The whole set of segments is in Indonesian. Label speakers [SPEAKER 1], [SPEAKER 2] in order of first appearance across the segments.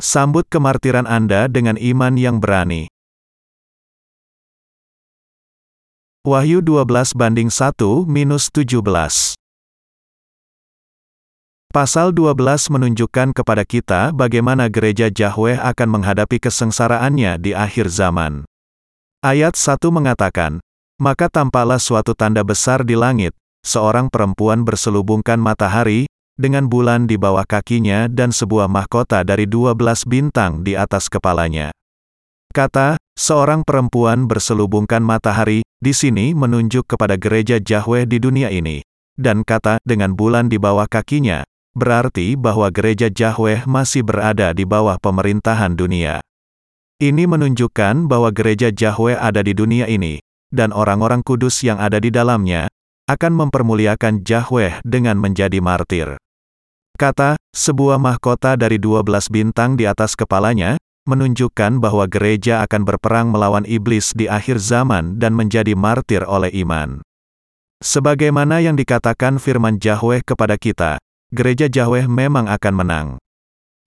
[SPEAKER 1] Sambut kemartiran Anda dengan iman yang berani. Wahyu 12 banding 1 minus 17. Pasal 12 menunjukkan kepada kita bagaimana gereja Yahweh akan menghadapi kesengsaraannya di akhir zaman. Ayat 1 mengatakan, Maka tampaklah suatu tanda besar di langit, seorang perempuan berselubungkan matahari, dengan bulan di bawah kakinya dan sebuah mahkota dari dua belas bintang di atas kepalanya. Kata, seorang perempuan berselubungkan matahari, di sini menunjuk kepada gereja Yahweh di dunia ini. Dan kata, dengan bulan di bawah kakinya, berarti bahwa gereja Yahweh masih berada di bawah pemerintahan dunia. Ini menunjukkan bahwa gereja Yahweh ada di dunia ini, dan orang-orang kudus yang ada di dalamnya, akan mempermuliakan Yahweh dengan menjadi martir. Kata, sebuah mahkota dari 12 bintang di atas kepalanya, menunjukkan bahwa gereja akan berperang melawan iblis di akhir zaman dan menjadi martir oleh iman. Sebagaimana yang dikatakan firman Yahweh kepada kita, gereja Yahweh memang akan menang.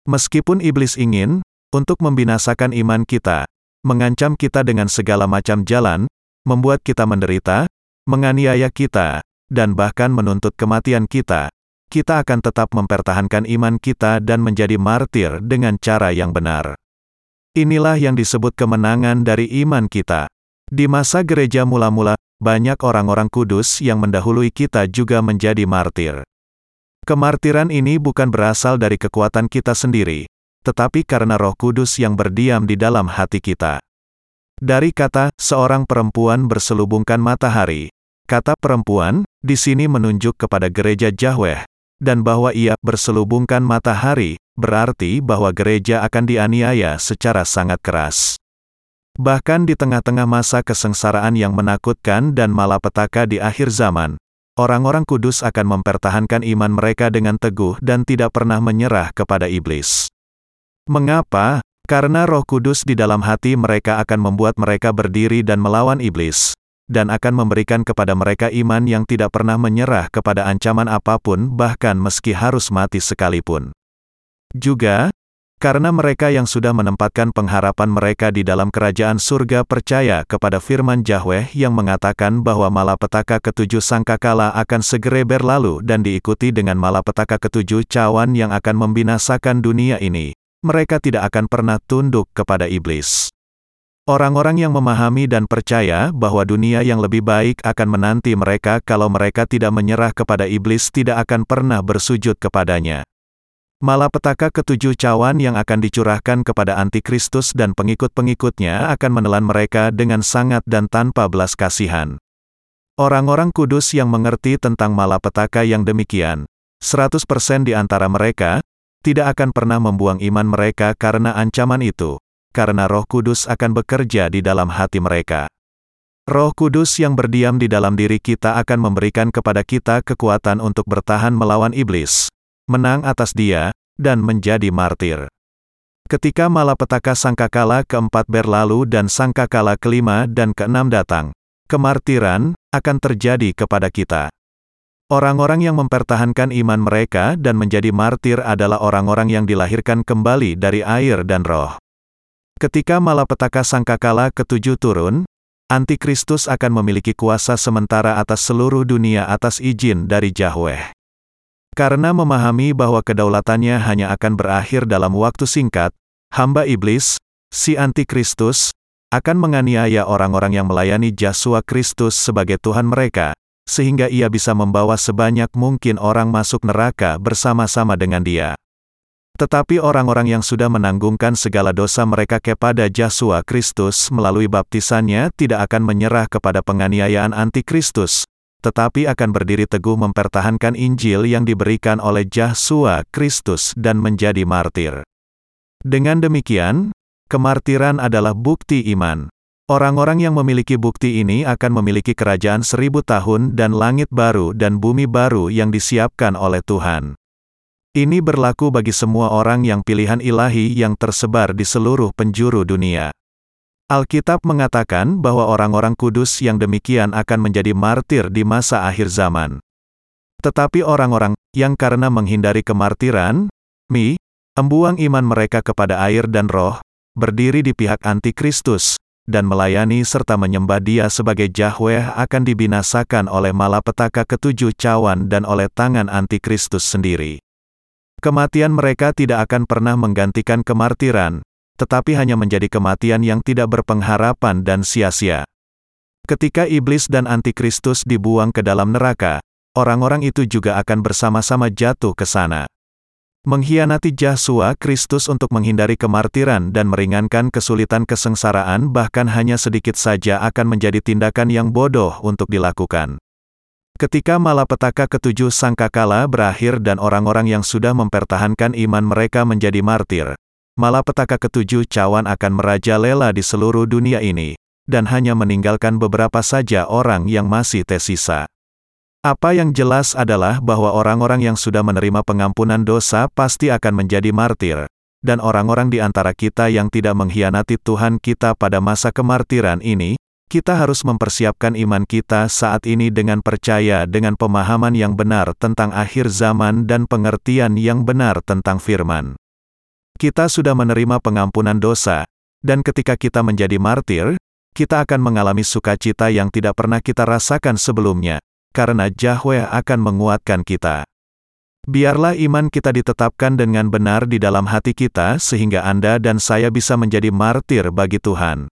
[SPEAKER 1] Meskipun iblis ingin, untuk membinasakan iman kita, mengancam kita dengan segala macam jalan, membuat kita menderita, menganiaya kita, dan bahkan menuntut kematian kita, kita akan tetap mempertahankan iman kita dan menjadi martir dengan cara yang benar. Inilah yang disebut kemenangan dari iman kita. Di masa gereja mula-mula, banyak orang-orang kudus yang mendahului kita juga menjadi martir. Kemartiran ini bukan berasal dari kekuatan kita sendiri, tetapi karena Roh Kudus yang berdiam di dalam hati kita. Dari kata "seorang perempuan berselubungkan matahari", kata "perempuan" di sini menunjuk kepada gereja Yahweh, dan bahwa ia berselubungkan matahari, berarti bahwa gereja akan dianiaya secara sangat keras. Bahkan di tengah-tengah masa kesengsaraan yang menakutkan dan malapetaka di akhir zaman, orang-orang kudus akan mempertahankan iman mereka dengan teguh dan tidak pernah menyerah kepada iblis. Mengapa? Karena roh kudus di dalam hati mereka akan membuat mereka berdiri dan melawan iblis, dan akan memberikan kepada mereka iman yang tidak pernah menyerah kepada ancaman apa pun bahkan meski harus mati sekalipun. Juga, karena mereka yang sudah menempatkan pengharapan mereka di dalam kerajaan surga percaya kepada firman Yahweh yang mengatakan bahwa malapetaka ketujuh sangkakala akan segera berlalu dan diikuti dengan malapetaka ketujuh cawan yang akan membinasakan dunia ini, mereka tidak akan pernah tunduk kepada iblis. Orang-orang yang memahami dan percaya bahwa dunia yang lebih baik akan menanti mereka kalau mereka tidak menyerah kepada iblis tidak akan pernah bersujud kepadanya. Malapetaka ketujuh cawan yang akan dicurahkan kepada antikristus dan pengikut-pengikutnya akan menelan mereka dengan sangat dan tanpa belas kasihan. Orang-orang kudus yang mengerti tentang malapetaka yang demikian, 100% di antara mereka, tidak akan pernah membuang iman mereka karena ancaman itu, karena roh kudus akan bekerja di dalam hati mereka. Roh Kudus yang berdiam di dalam diri kita akan memberikan kepada kita kekuatan untuk bertahan melawan iblis, menang atas dia, dan menjadi martir. Ketika malapetaka sangkakala keempat berlalu dan sangkakala kelima dan keenam datang, kemartiran akan terjadi kepada kita. Orang-orang yang mempertahankan iman mereka dan menjadi martir adalah orang-orang yang dilahirkan kembali dari air dan roh. Ketika malapetaka sangkakala ketujuh turun, Antikristus akan memiliki kuasa sementara atas seluruh dunia atas izin dari Yahweh. Karena memahami bahwa kedaulatannya hanya akan berakhir dalam waktu singkat, hamba iblis, si antikristus, akan menganiaya orang-orang yang melayani Yesus Kristus sebagai Tuhan mereka, sehingga ia bisa membawa sebanyak mungkin orang masuk neraka bersama-sama dengan dia. Tetapi orang-orang yang sudah menanggungkan segala dosa mereka kepada Yesus Kristus melalui baptisannya tidak akan menyerah kepada penganiayaan antikristus, tetapi akan berdiri teguh mempertahankan Injil yang diberikan oleh Yesus Kristus dan menjadi martir. Dengan demikian, kemartiran adalah bukti iman. Orang-orang yang memiliki bukti ini akan memiliki kerajaan seribu tahun dan langit baru dan bumi baru yang disiapkan oleh Tuhan. Ini berlaku bagi semua orang yang pilihan ilahi yang tersebar di seluruh penjuru dunia. Alkitab mengatakan bahwa orang-orang kudus yang demikian akan menjadi martir di masa akhir zaman. Tetapi orang-orang yang karena menghindari kemartiran, mi, embuang iman mereka kepada air dan roh, berdiri di pihak antikristus, dan melayani serta menyembah dia sebagai Yahweh akan dibinasakan oleh malapetaka ketujuh cawan dan oleh tangan antikristus sendiri. Kematian mereka tidak akan pernah menggantikan kemartiran, tetapi hanya menjadi kematian yang tidak berpengharapan dan sia-sia. Ketika iblis dan antikristus dibuang ke dalam neraka, orang-orang itu juga akan bersama-sama jatuh ke sana. Mengkhianati Yesus Kristus untuk menghindari kemartiran dan meringankan kesulitan kesengsaraan bahkan hanya sedikit saja akan menjadi tindakan yang bodoh untuk dilakukan. Ketika malapetaka ketujuh sangkakala berakhir dan orang-orang yang sudah mempertahankan iman mereka menjadi martir, malapetaka ketujuh cawan akan merajalela di seluruh dunia ini, dan hanya meninggalkan beberapa saja orang yang masih tersisa. Apa yang jelas adalah bahwa orang-orang yang sudah menerima pengampunan dosa pasti akan menjadi martir, dan orang-orang di antara kita yang tidak mengkhianati Tuhan kita pada masa kemartiran ini, kita harus mempersiapkan iman kita saat ini dengan percaya dengan pemahaman yang benar tentang akhir zaman dan pengertian yang benar tentang firman. Kita sudah menerima pengampunan dosa, dan ketika kita menjadi martir, kita akan mengalami sukacita yang tidak pernah kita rasakan sebelumnya, karena Yahweh akan menguatkan kita. Biarlah iman kita ditetapkan dengan benar di dalam hati kita sehingga Anda dan saya bisa menjadi martir bagi Tuhan.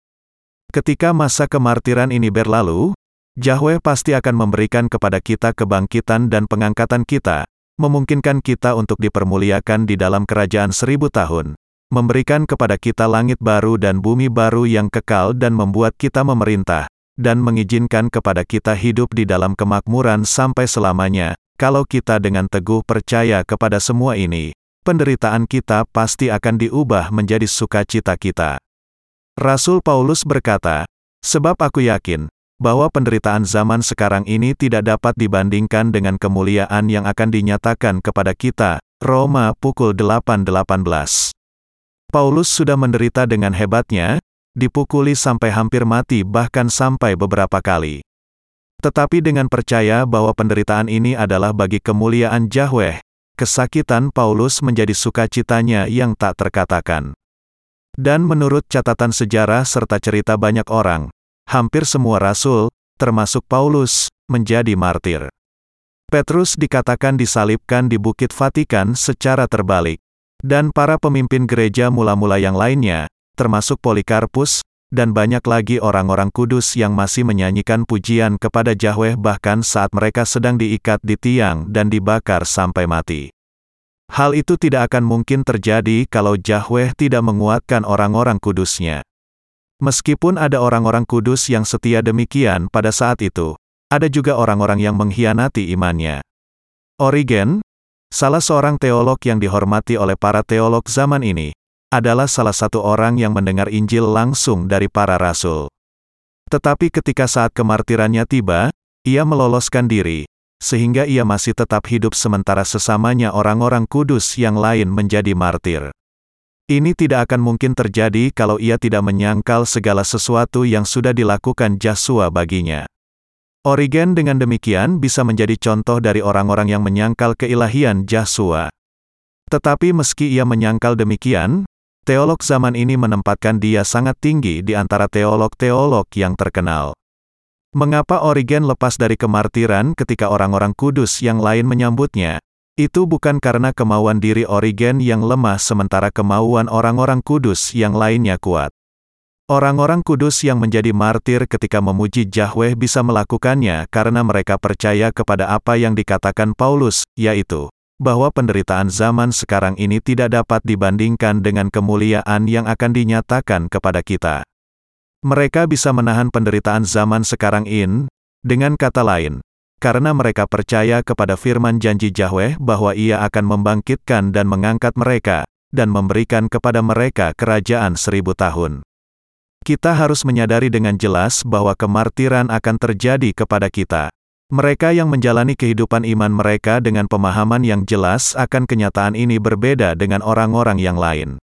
[SPEAKER 1] Ketika masa kemartiran ini berlalu, Yahweh pasti akan memberikan kepada kita kebangkitan dan pengangkatan kita, memungkinkan kita untuk dipermuliakan di dalam kerajaan seribu tahun, memberikan kepada kita langit baru dan bumi baru yang kekal dan membuat kita memerintah, dan mengizinkan kepada kita hidup di dalam kemakmuran sampai selamanya, kalau kita dengan teguh percaya kepada semua ini, penderitaan kita pasti akan diubah menjadi sukacita kita. Rasul Paulus berkata, Sebab aku yakin, bahwa penderitaan zaman sekarang ini tidak dapat dibandingkan dengan kemuliaan yang akan dinyatakan kepada kita. Roma pukul 8.18 Paulus sudah menderita dengan hebatnya, dipukuli sampai hampir mati bahkan sampai beberapa kali. Tetapi dengan percaya bahwa penderitaan ini adalah bagi kemuliaan Yahweh, kesakitan Paulus menjadi sukacitanya yang tak terkatakan. Dan menurut catatan sejarah serta cerita banyak orang, hampir semua rasul, termasuk Paulus, menjadi martir. Petrus dikatakan disalibkan di Bukit Vatikan secara terbalik. Dan para pemimpin gereja mula-mula yang lainnya, termasuk Polikarpus, dan banyak lagi orang-orang kudus yang masih menyanyikan pujian kepada Yahweh bahkan saat mereka sedang diikat di tiang dan dibakar sampai mati. Hal itu tidak akan mungkin terjadi kalau Yahweh tidak menguatkan orang-orang kudusnya. Meskipun ada orang-orang kudus yang setia demikian pada saat itu, ada juga orang-orang yang mengkhianati imannya. Origen, salah seorang teolog yang dihormati oleh para teolog zaman ini, adalah salah satu orang yang mendengar Injil langsung dari para rasul. Tetapi ketika saat kemartirannya tiba, ia meloloskan diri, sehingga ia masih tetap hidup sementara sesamanya orang-orang kudus yang lain menjadi martir. Ini tidak akan mungkin terjadi kalau ia tidak menyangkal segala sesuatu yang sudah dilakukan Joshua baginya. Origen dengan demikian bisa menjadi contoh dari orang-orang yang menyangkal keilahian Joshua. Tetapi meski ia menyangkal demikian, teolog zaman ini menempatkan dia sangat tinggi di antara teolog-teolog yang terkenal. Mengapa Origen lepas dari kemartiran ketika orang-orang kudus yang lain menyambutnya? Itu bukan karena kemauan diri Origen yang lemah sementara kemauan orang-orang kudus yang lainnya kuat. Orang-orang kudus yang menjadi martir ketika memuji Yahweh bisa melakukannya karena mereka percaya kepada apa yang dikatakan Paulus, yaitu bahwa penderitaan zaman sekarang ini tidak dapat dibandingkan dengan kemuliaan yang akan dinyatakan kepada kita. Mereka bisa menahan penderitaan zaman sekarang in, dengan kata lain, karena mereka percaya kepada firman janji Yahweh bahwa ia akan membangkitkan dan mengangkat mereka, dan memberikan kepada mereka kerajaan seribu tahun. Kita harus menyadari dengan jelas bahwa kemartiran akan terjadi kepada kita. Mereka yang menjalani kehidupan iman mereka dengan pemahaman yang jelas akan kenyataan ini berbeda dengan orang-orang yang lain.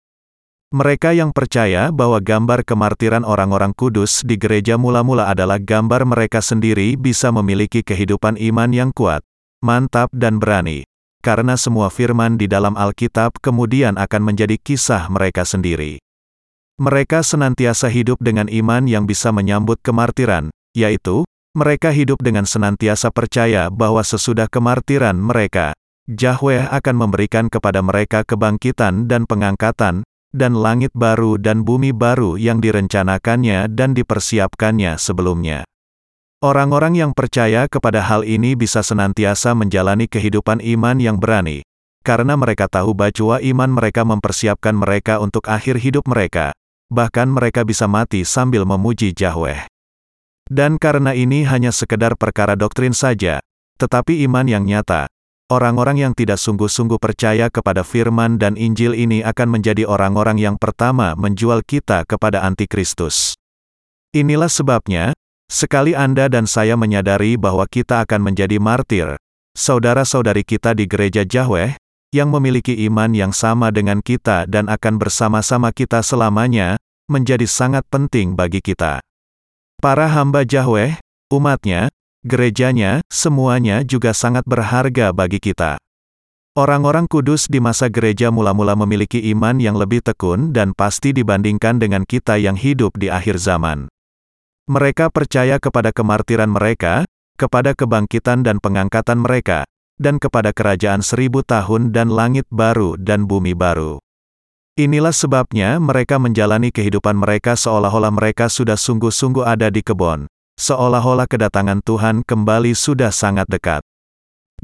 [SPEAKER 1] Mereka yang percaya bahwa gambar kemartiran orang-orang kudus di gereja mula-mula adalah gambar mereka sendiri bisa memiliki kehidupan iman yang kuat, mantap dan berani. karena semua firman di dalam Alkitab kemudian akan menjadi kisah mereka sendiri. Mereka senantiasa hidup dengan iman yang bisa menyambut kemartiran, yaitu, mereka hidup dengan senantiasa percaya bahwa sesudah kemartiran mereka, Yahweh akan memberikan kepada mereka kebangkitan dan pengangkatan, dan langit baru dan bumi baru yang direncanakannya dan dipersiapkannya sebelumnya. Orang-orang yang percaya kepada hal ini bisa senantiasa menjalani kehidupan iman yang berani, karena mereka tahu bahwa iman mereka mempersiapkan mereka untuk akhir hidup mereka, bahkan mereka bisa mati sambil memuji Yahweh. Dan karena ini hanya sekedar perkara doktrin saja, tetapi iman yang nyata, orang-orang yang tidak sungguh-sungguh percaya kepada firman dan Injil ini akan menjadi orang-orang yang pertama menjual kita kepada antikristus. Inilah sebabnya, Sekali Anda dan saya menyadari bahwa kita akan menjadi martir, saudara-saudari kita di gereja Yahweh, yang memiliki iman yang sama dengan kita dan akan bersama-sama kita selamanya, menjadi sangat penting bagi kita. Para hamba Yahweh, umatnya, gerejanya, semuanya juga sangat berharga bagi kita. Orang-orang kudus di masa gereja mula-mula memiliki iman yang lebih tekun dan pasti dibandingkan dengan kita yang hidup di akhir zaman. Mereka percaya kepada kemartiran mereka, kepada kebangkitan dan pengangkatan mereka, dan kepada kerajaan seribu tahun dan langit baru dan bumi baru. Inilah sebabnya mereka menjalani kehidupan mereka seolah-olah mereka sudah sungguh-sungguh ada di kebun, seolah-olah kedatangan Tuhan kembali sudah sangat dekat.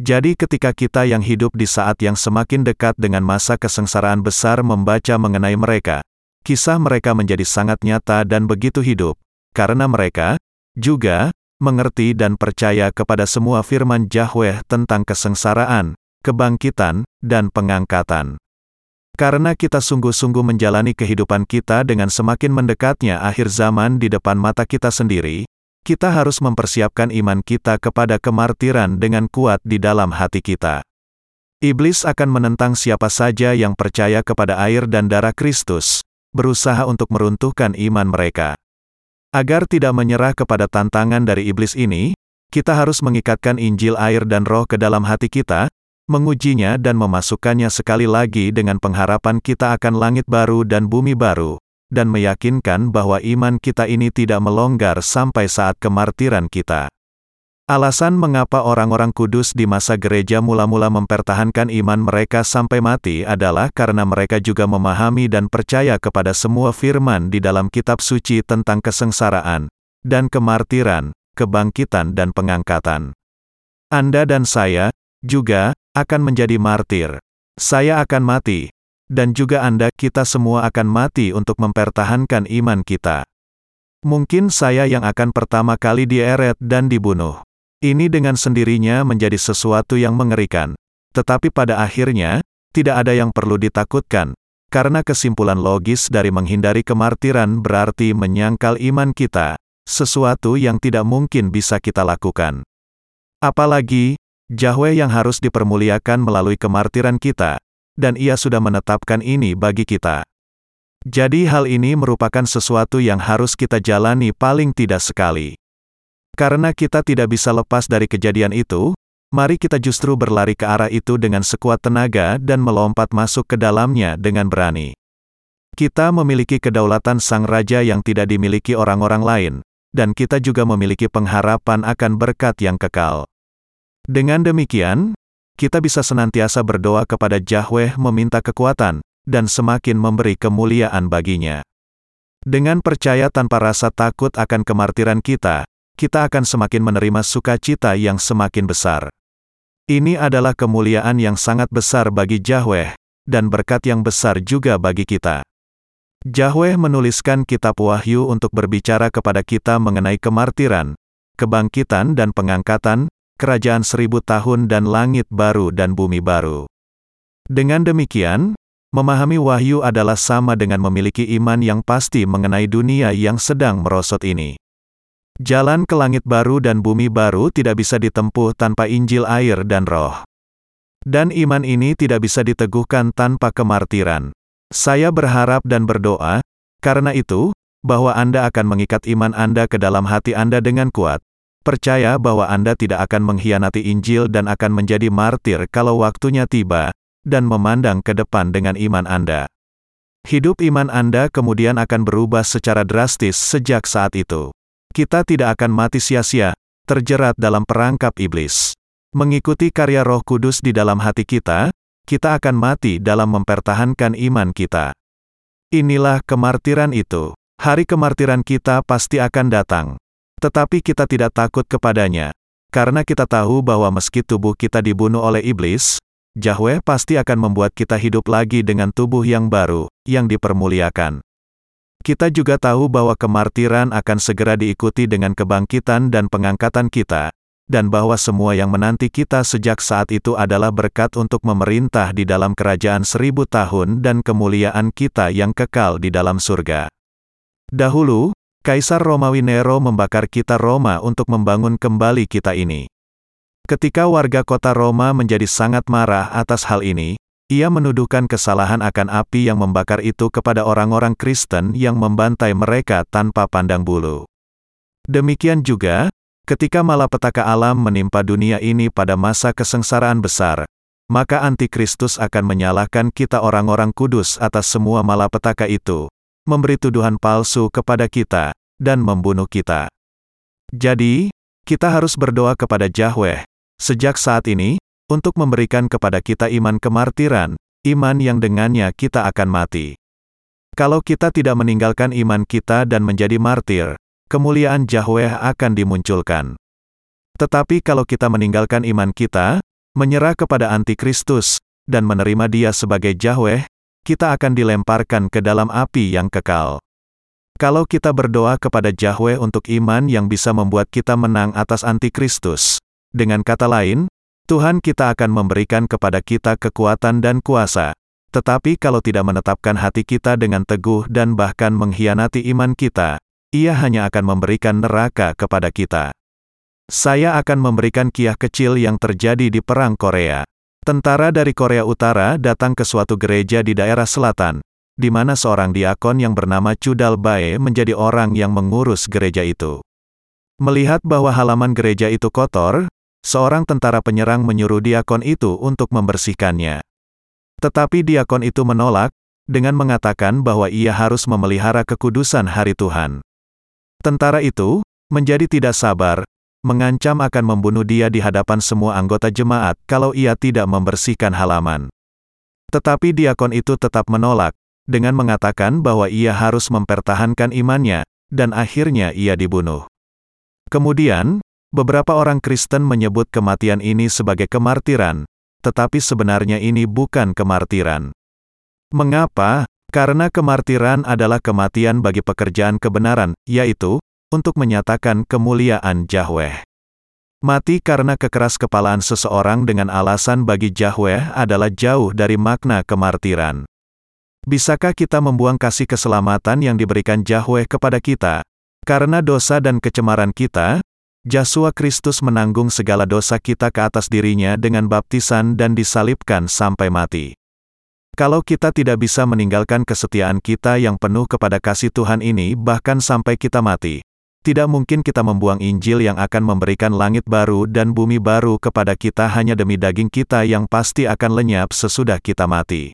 [SPEAKER 1] Jadi ketika kita yang hidup di saat yang semakin dekat dengan masa kesengsaraan besar membaca mengenai mereka, kisah mereka menjadi sangat nyata dan begitu hidup, karena mereka juga mengerti dan percaya kepada semua firman Yahweh tentang kesengsaraan, kebangkitan, dan pengangkatan. Karena kita sungguh-sungguh menjalani kehidupan kita dengan semakin mendekatnya akhir zaman di depan mata kita sendiri, kita harus mempersiapkan iman kita kepada kemartiran dengan kuat di dalam hati kita. Iblis akan menentang siapa saja yang percaya kepada air dan darah Kristus, berusaha untuk meruntuhkan iman mereka. Agar tidak menyerah kepada tantangan dari iblis ini, kita harus mengikatkan Injil air dan roh ke dalam hati kita, mengujinya dan memasukkannya sekali lagi dengan pengharapan kita akan langit baru dan bumi baru, dan meyakinkan bahwa iman kita ini tidak melonggar sampai saat kemartiran kita. Alasan mengapa orang-orang kudus di masa gereja mula-mula mempertahankan iman mereka sampai mati adalah karena mereka juga memahami dan percaya kepada semua firman di dalam kitab suci tentang kesengsaraan, dan kemartiran, kebangkitan dan pengangkatan. Anda dan saya, juga, akan menjadi martir. Saya akan mati. Dan juga Anda, kita semua akan mati untuk mempertahankan iman kita. Mungkin saya yang akan pertama kali dieret dan dibunuh. Ini dengan sendirinya menjadi sesuatu yang mengerikan. Tetapi pada akhirnya, tidak ada yang perlu ditakutkan, karena kesimpulan logis dari menghindari kemartiran berarti menyangkal iman kita, sesuatu yang tidak mungkin bisa kita lakukan. Apalagi, Yahweh yang harus dipermuliakan melalui kemartiran kita, dan ia sudah menetapkan ini bagi kita. Jadi hal ini merupakan sesuatu yang harus kita jalani paling tidak sekali. Karena kita tidak bisa lepas dari kejadian itu, mari kita justru berlari ke arah itu dengan sekuat tenaga dan melompat masuk ke dalamnya dengan berani. Kita memiliki kedaulatan Sang Raja yang tidak dimiliki orang-orang lain, dan kita juga memiliki pengharapan akan berkat yang kekal. Dengan demikian, kita bisa senantiasa berdoa kepada Yahweh meminta kekuatan, dan semakin memberi kemuliaan baginya. Dengan percaya tanpa rasa takut akan kemartiran kita, kita akan semakin menerima sukacita yang semakin besar. Ini adalah kemuliaan yang sangat besar bagi Yahweh, dan berkat yang besar juga bagi kita. Yahweh menuliskan kitab Wahyu untuk berbicara kepada kita mengenai kemartiran, kebangkitan dan pengangkatan, kerajaan seribu tahun dan langit baru dan bumi baru. Dengan demikian, memahami Wahyu adalah sama dengan memiliki iman yang pasti mengenai dunia yang sedang merosot ini. Jalan ke langit baru dan bumi baru tidak bisa ditempuh tanpa Injil air dan roh. Dan iman ini tidak bisa diteguhkan tanpa kemartiran. Saya berharap dan berdoa, karena itu, bahwa Anda akan mengikat iman Anda ke dalam hati Anda dengan kuat, percaya bahwa Anda tidak akan mengkhianati Injil dan akan menjadi martir kalau waktunya tiba, dan memandang ke depan dengan iman Anda. Hidup iman Anda kemudian akan berubah secara drastis sejak saat itu. Kita tidak akan mati sia-sia, terjerat dalam perangkap iblis. Mengikuti karya Roh Kudus di dalam hati kita, kita akan mati dalam mempertahankan iman kita. Inilah kemartiran itu. Hari kemartiran kita pasti akan datang. Tetapi kita tidak takut kepadanya, karena kita tahu bahwa meski tubuh kita dibunuh oleh iblis, Yahweh pasti akan membuat kita hidup lagi dengan tubuh yang baru, yang dipermuliakan. Kita juga tahu bahwa kemartiran akan segera diikuti dengan kebangkitan dan pengangkatan kita, dan bahwa semua yang menanti kita sejak saat itu adalah berkat untuk memerintah di dalam kerajaan seribu tahun dan kemuliaan kita yang kekal di dalam surga. Dahulu, Kaisar Romawi Nero membakar kita Roma untuk membangun kembali kita ini. Ketika warga kota Roma menjadi sangat marah atas hal ini, ia menuduhkan kesalahan akan api yang membakar itu kepada orang-orang Kristen yang membantai mereka tanpa pandang bulu. Demikian juga, ketika malapetaka alam menimpa dunia ini pada masa kesengsaraan besar, maka antikristus akan menyalahkan kita orang-orang kudus atas semua malapetaka itu, memberi tuduhan palsu kepada kita, dan membunuh kita. Jadi, kita harus berdoa kepada Yahweh, sejak saat ini, untuk memberikan kepada kita iman kemartiran, iman yang dengannya kita akan mati. Kalau kita tidak meninggalkan iman kita dan menjadi martir, kemuliaan Yahweh akan dimunculkan. Tetapi kalau kita meninggalkan iman kita, menyerah kepada antikristus, dan menerima dia sebagai Yahweh, kita akan dilemparkan ke dalam api yang kekal. Kalau kita berdoa kepada Yahweh untuk iman yang bisa membuat kita menang atas antikristus, dengan kata lain, Tuhan kita akan memberikan kepada kita kekuatan dan kuasa. Tetapi kalau tidak menetapkan hati kita dengan teguh dan bahkan mengkhianati iman kita, ia hanya akan memberikan neraka kepada kita. Saya akan memberikan kiah kecil yang terjadi di Perang Korea. Tentara dari Korea Utara datang ke suatu gereja di daerah selatan, di mana seorang diakon yang bernama Chudal Bae menjadi orang yang mengurus gereja itu. Melihat bahwa halaman gereja itu kotor, seorang tentara penyerang menyuruh diakon itu untuk membersihkannya. Tetapi diakon itu menolak, dengan mengatakan bahwa ia harus memelihara kekudusan hari Tuhan. Tentara itu, menjadi tidak sabar, mengancam akan membunuh dia di hadapan semua anggota jemaat kalau ia tidak membersihkan halaman. Tetapi diakon itu tetap menolak, dengan mengatakan bahwa ia harus mempertahankan imannya, dan akhirnya ia dibunuh. Kemudian, beberapa orang Kristen menyebut kematian ini sebagai kemartiran, tetapi sebenarnya ini bukan kemartiran. Mengapa? Karena kemartiran adalah kematian bagi pekerjaan kebenaran, yaitu untuk menyatakan kemuliaan Yahweh. Mati karena kekeras kepalaan seseorang dengan alasan bagi Yahweh adalah jauh dari makna kemartiran. Bisakah kita membuang kasih keselamatan yang diberikan Yahweh kepada kita? Karena dosa dan kecemaran kita, Yesus Kristus menanggung segala dosa kita ke atas dirinya dengan baptisan dan disalibkan sampai mati. Kalau kita tidak bisa meninggalkan kesetiaan kita yang penuh kepada kasih Tuhan ini bahkan sampai kita mati, tidak mungkin kita membuang Injil yang akan memberikan langit baru dan bumi baru kepada kita hanya demi daging kita yang pasti akan lenyap sesudah kita mati.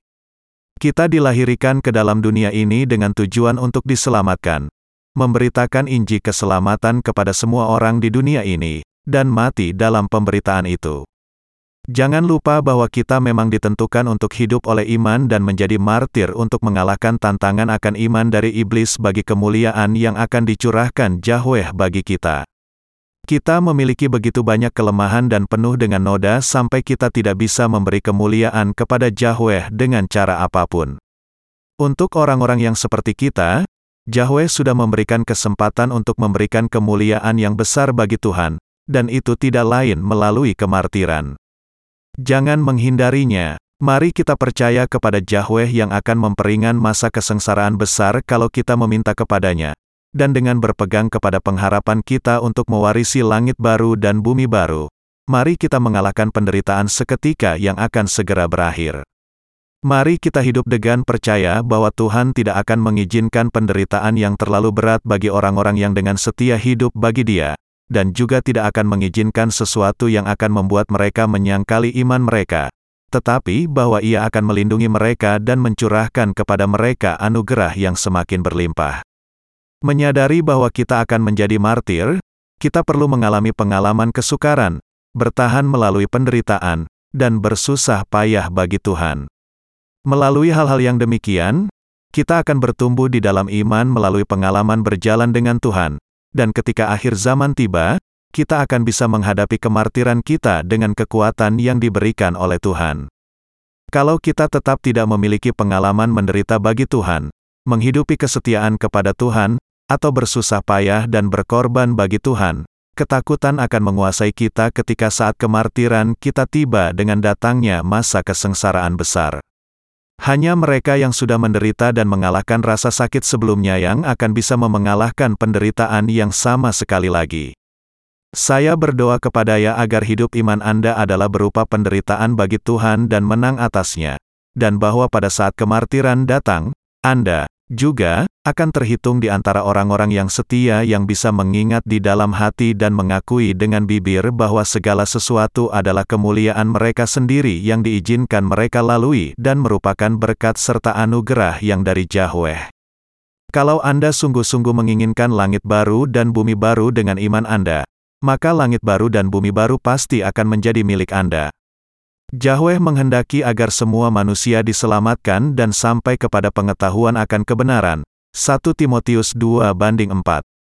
[SPEAKER 1] Kita dilahirkan ke dalam dunia ini dengan tujuan untuk diselamatkan, memberitakan Injil keselamatan kepada semua orang di dunia ini, dan mati dalam pemberitaan itu. Jangan lupa bahwa kita memang ditentukan untuk hidup oleh iman dan menjadi martir untuk mengalahkan tantangan akan iman dari iblis bagi kemuliaan yang akan dicurahkan Yahweh bagi kita. Kita memiliki begitu banyak kelemahan dan penuh dengan noda sampai kita tidak bisa memberi kemuliaan kepada Yahweh dengan cara apa pun. Untuk orang-orang yang seperti kita, Yahweh sudah memberikan kesempatan untuk memberikan kemuliaan yang besar bagi Tuhan, dan itu tidak lain melalui kemartiran. Jangan menghindarinya. Mari kita percaya kepada Yahweh yang akan memperingan masa kesengsaraan besar kalau kita meminta kepadanya. Dan dengan berpegang kepada pengharapan kita untuk mewarisi langit baru dan bumi baru, mari kita mengalahkan penderitaan seketika yang akan segera berakhir. Mari kita hidup dengan percaya bahwa Tuhan tidak akan mengizinkan penderitaan yang terlalu berat bagi orang-orang yang dengan setia hidup bagi Dia, dan juga tidak akan mengizinkan sesuatu yang akan membuat mereka menyangkali iman mereka, tetapi bahwa Ia akan melindungi mereka dan mencurahkan kepada mereka anugerah yang semakin berlimpah. Menyadari bahwa kita akan menjadi martir, kita perlu mengalami pengalaman kesukaran, bertahan melalui penderitaan, dan bersusah payah bagi Tuhan. Melalui hal-hal yang demikian, kita akan bertumbuh di dalam iman melalui pengalaman berjalan dengan Tuhan, dan ketika akhir zaman tiba, kita akan bisa menghadapi kemartiran kita dengan kekuatan yang diberikan oleh Tuhan. Kalau kita tetap tidak memiliki pengalaman menderita bagi Tuhan, menghidupi kesetiaan kepada Tuhan, atau bersusah payah dan berkorban bagi Tuhan, ketakutan akan menguasai kita ketika saat kemartiran kita tiba dengan datangnya masa kesengsaraan besar. Hanya mereka yang sudah menderita dan mengalahkan rasa sakit sebelumnya yang akan bisa memengalahkan penderitaan yang sama sekali lagi. Saya berdoa kepada ya agar hidup iman Anda adalah berupa penderitaan bagi Tuhan dan menang atasnya, dan bahwa pada saat kemartiran datang, Anda juga akan terhitung di antara orang-orang yang setia yang bisa mengingat di dalam hati dan mengakui dengan bibir bahwa segala sesuatu adalah kemuliaan mereka sendiri yang diizinkan mereka lalui dan merupakan berkat serta anugerah yang dari Yahweh. Kalau Anda sungguh-sungguh menginginkan langit baru dan bumi baru dengan iman Anda, maka langit baru dan bumi baru pasti akan menjadi milik Anda. Yahweh menghendaki agar semua manusia diselamatkan dan sampai kepada pengetahuan akan kebenaran. 1 Timotius 2 banding 4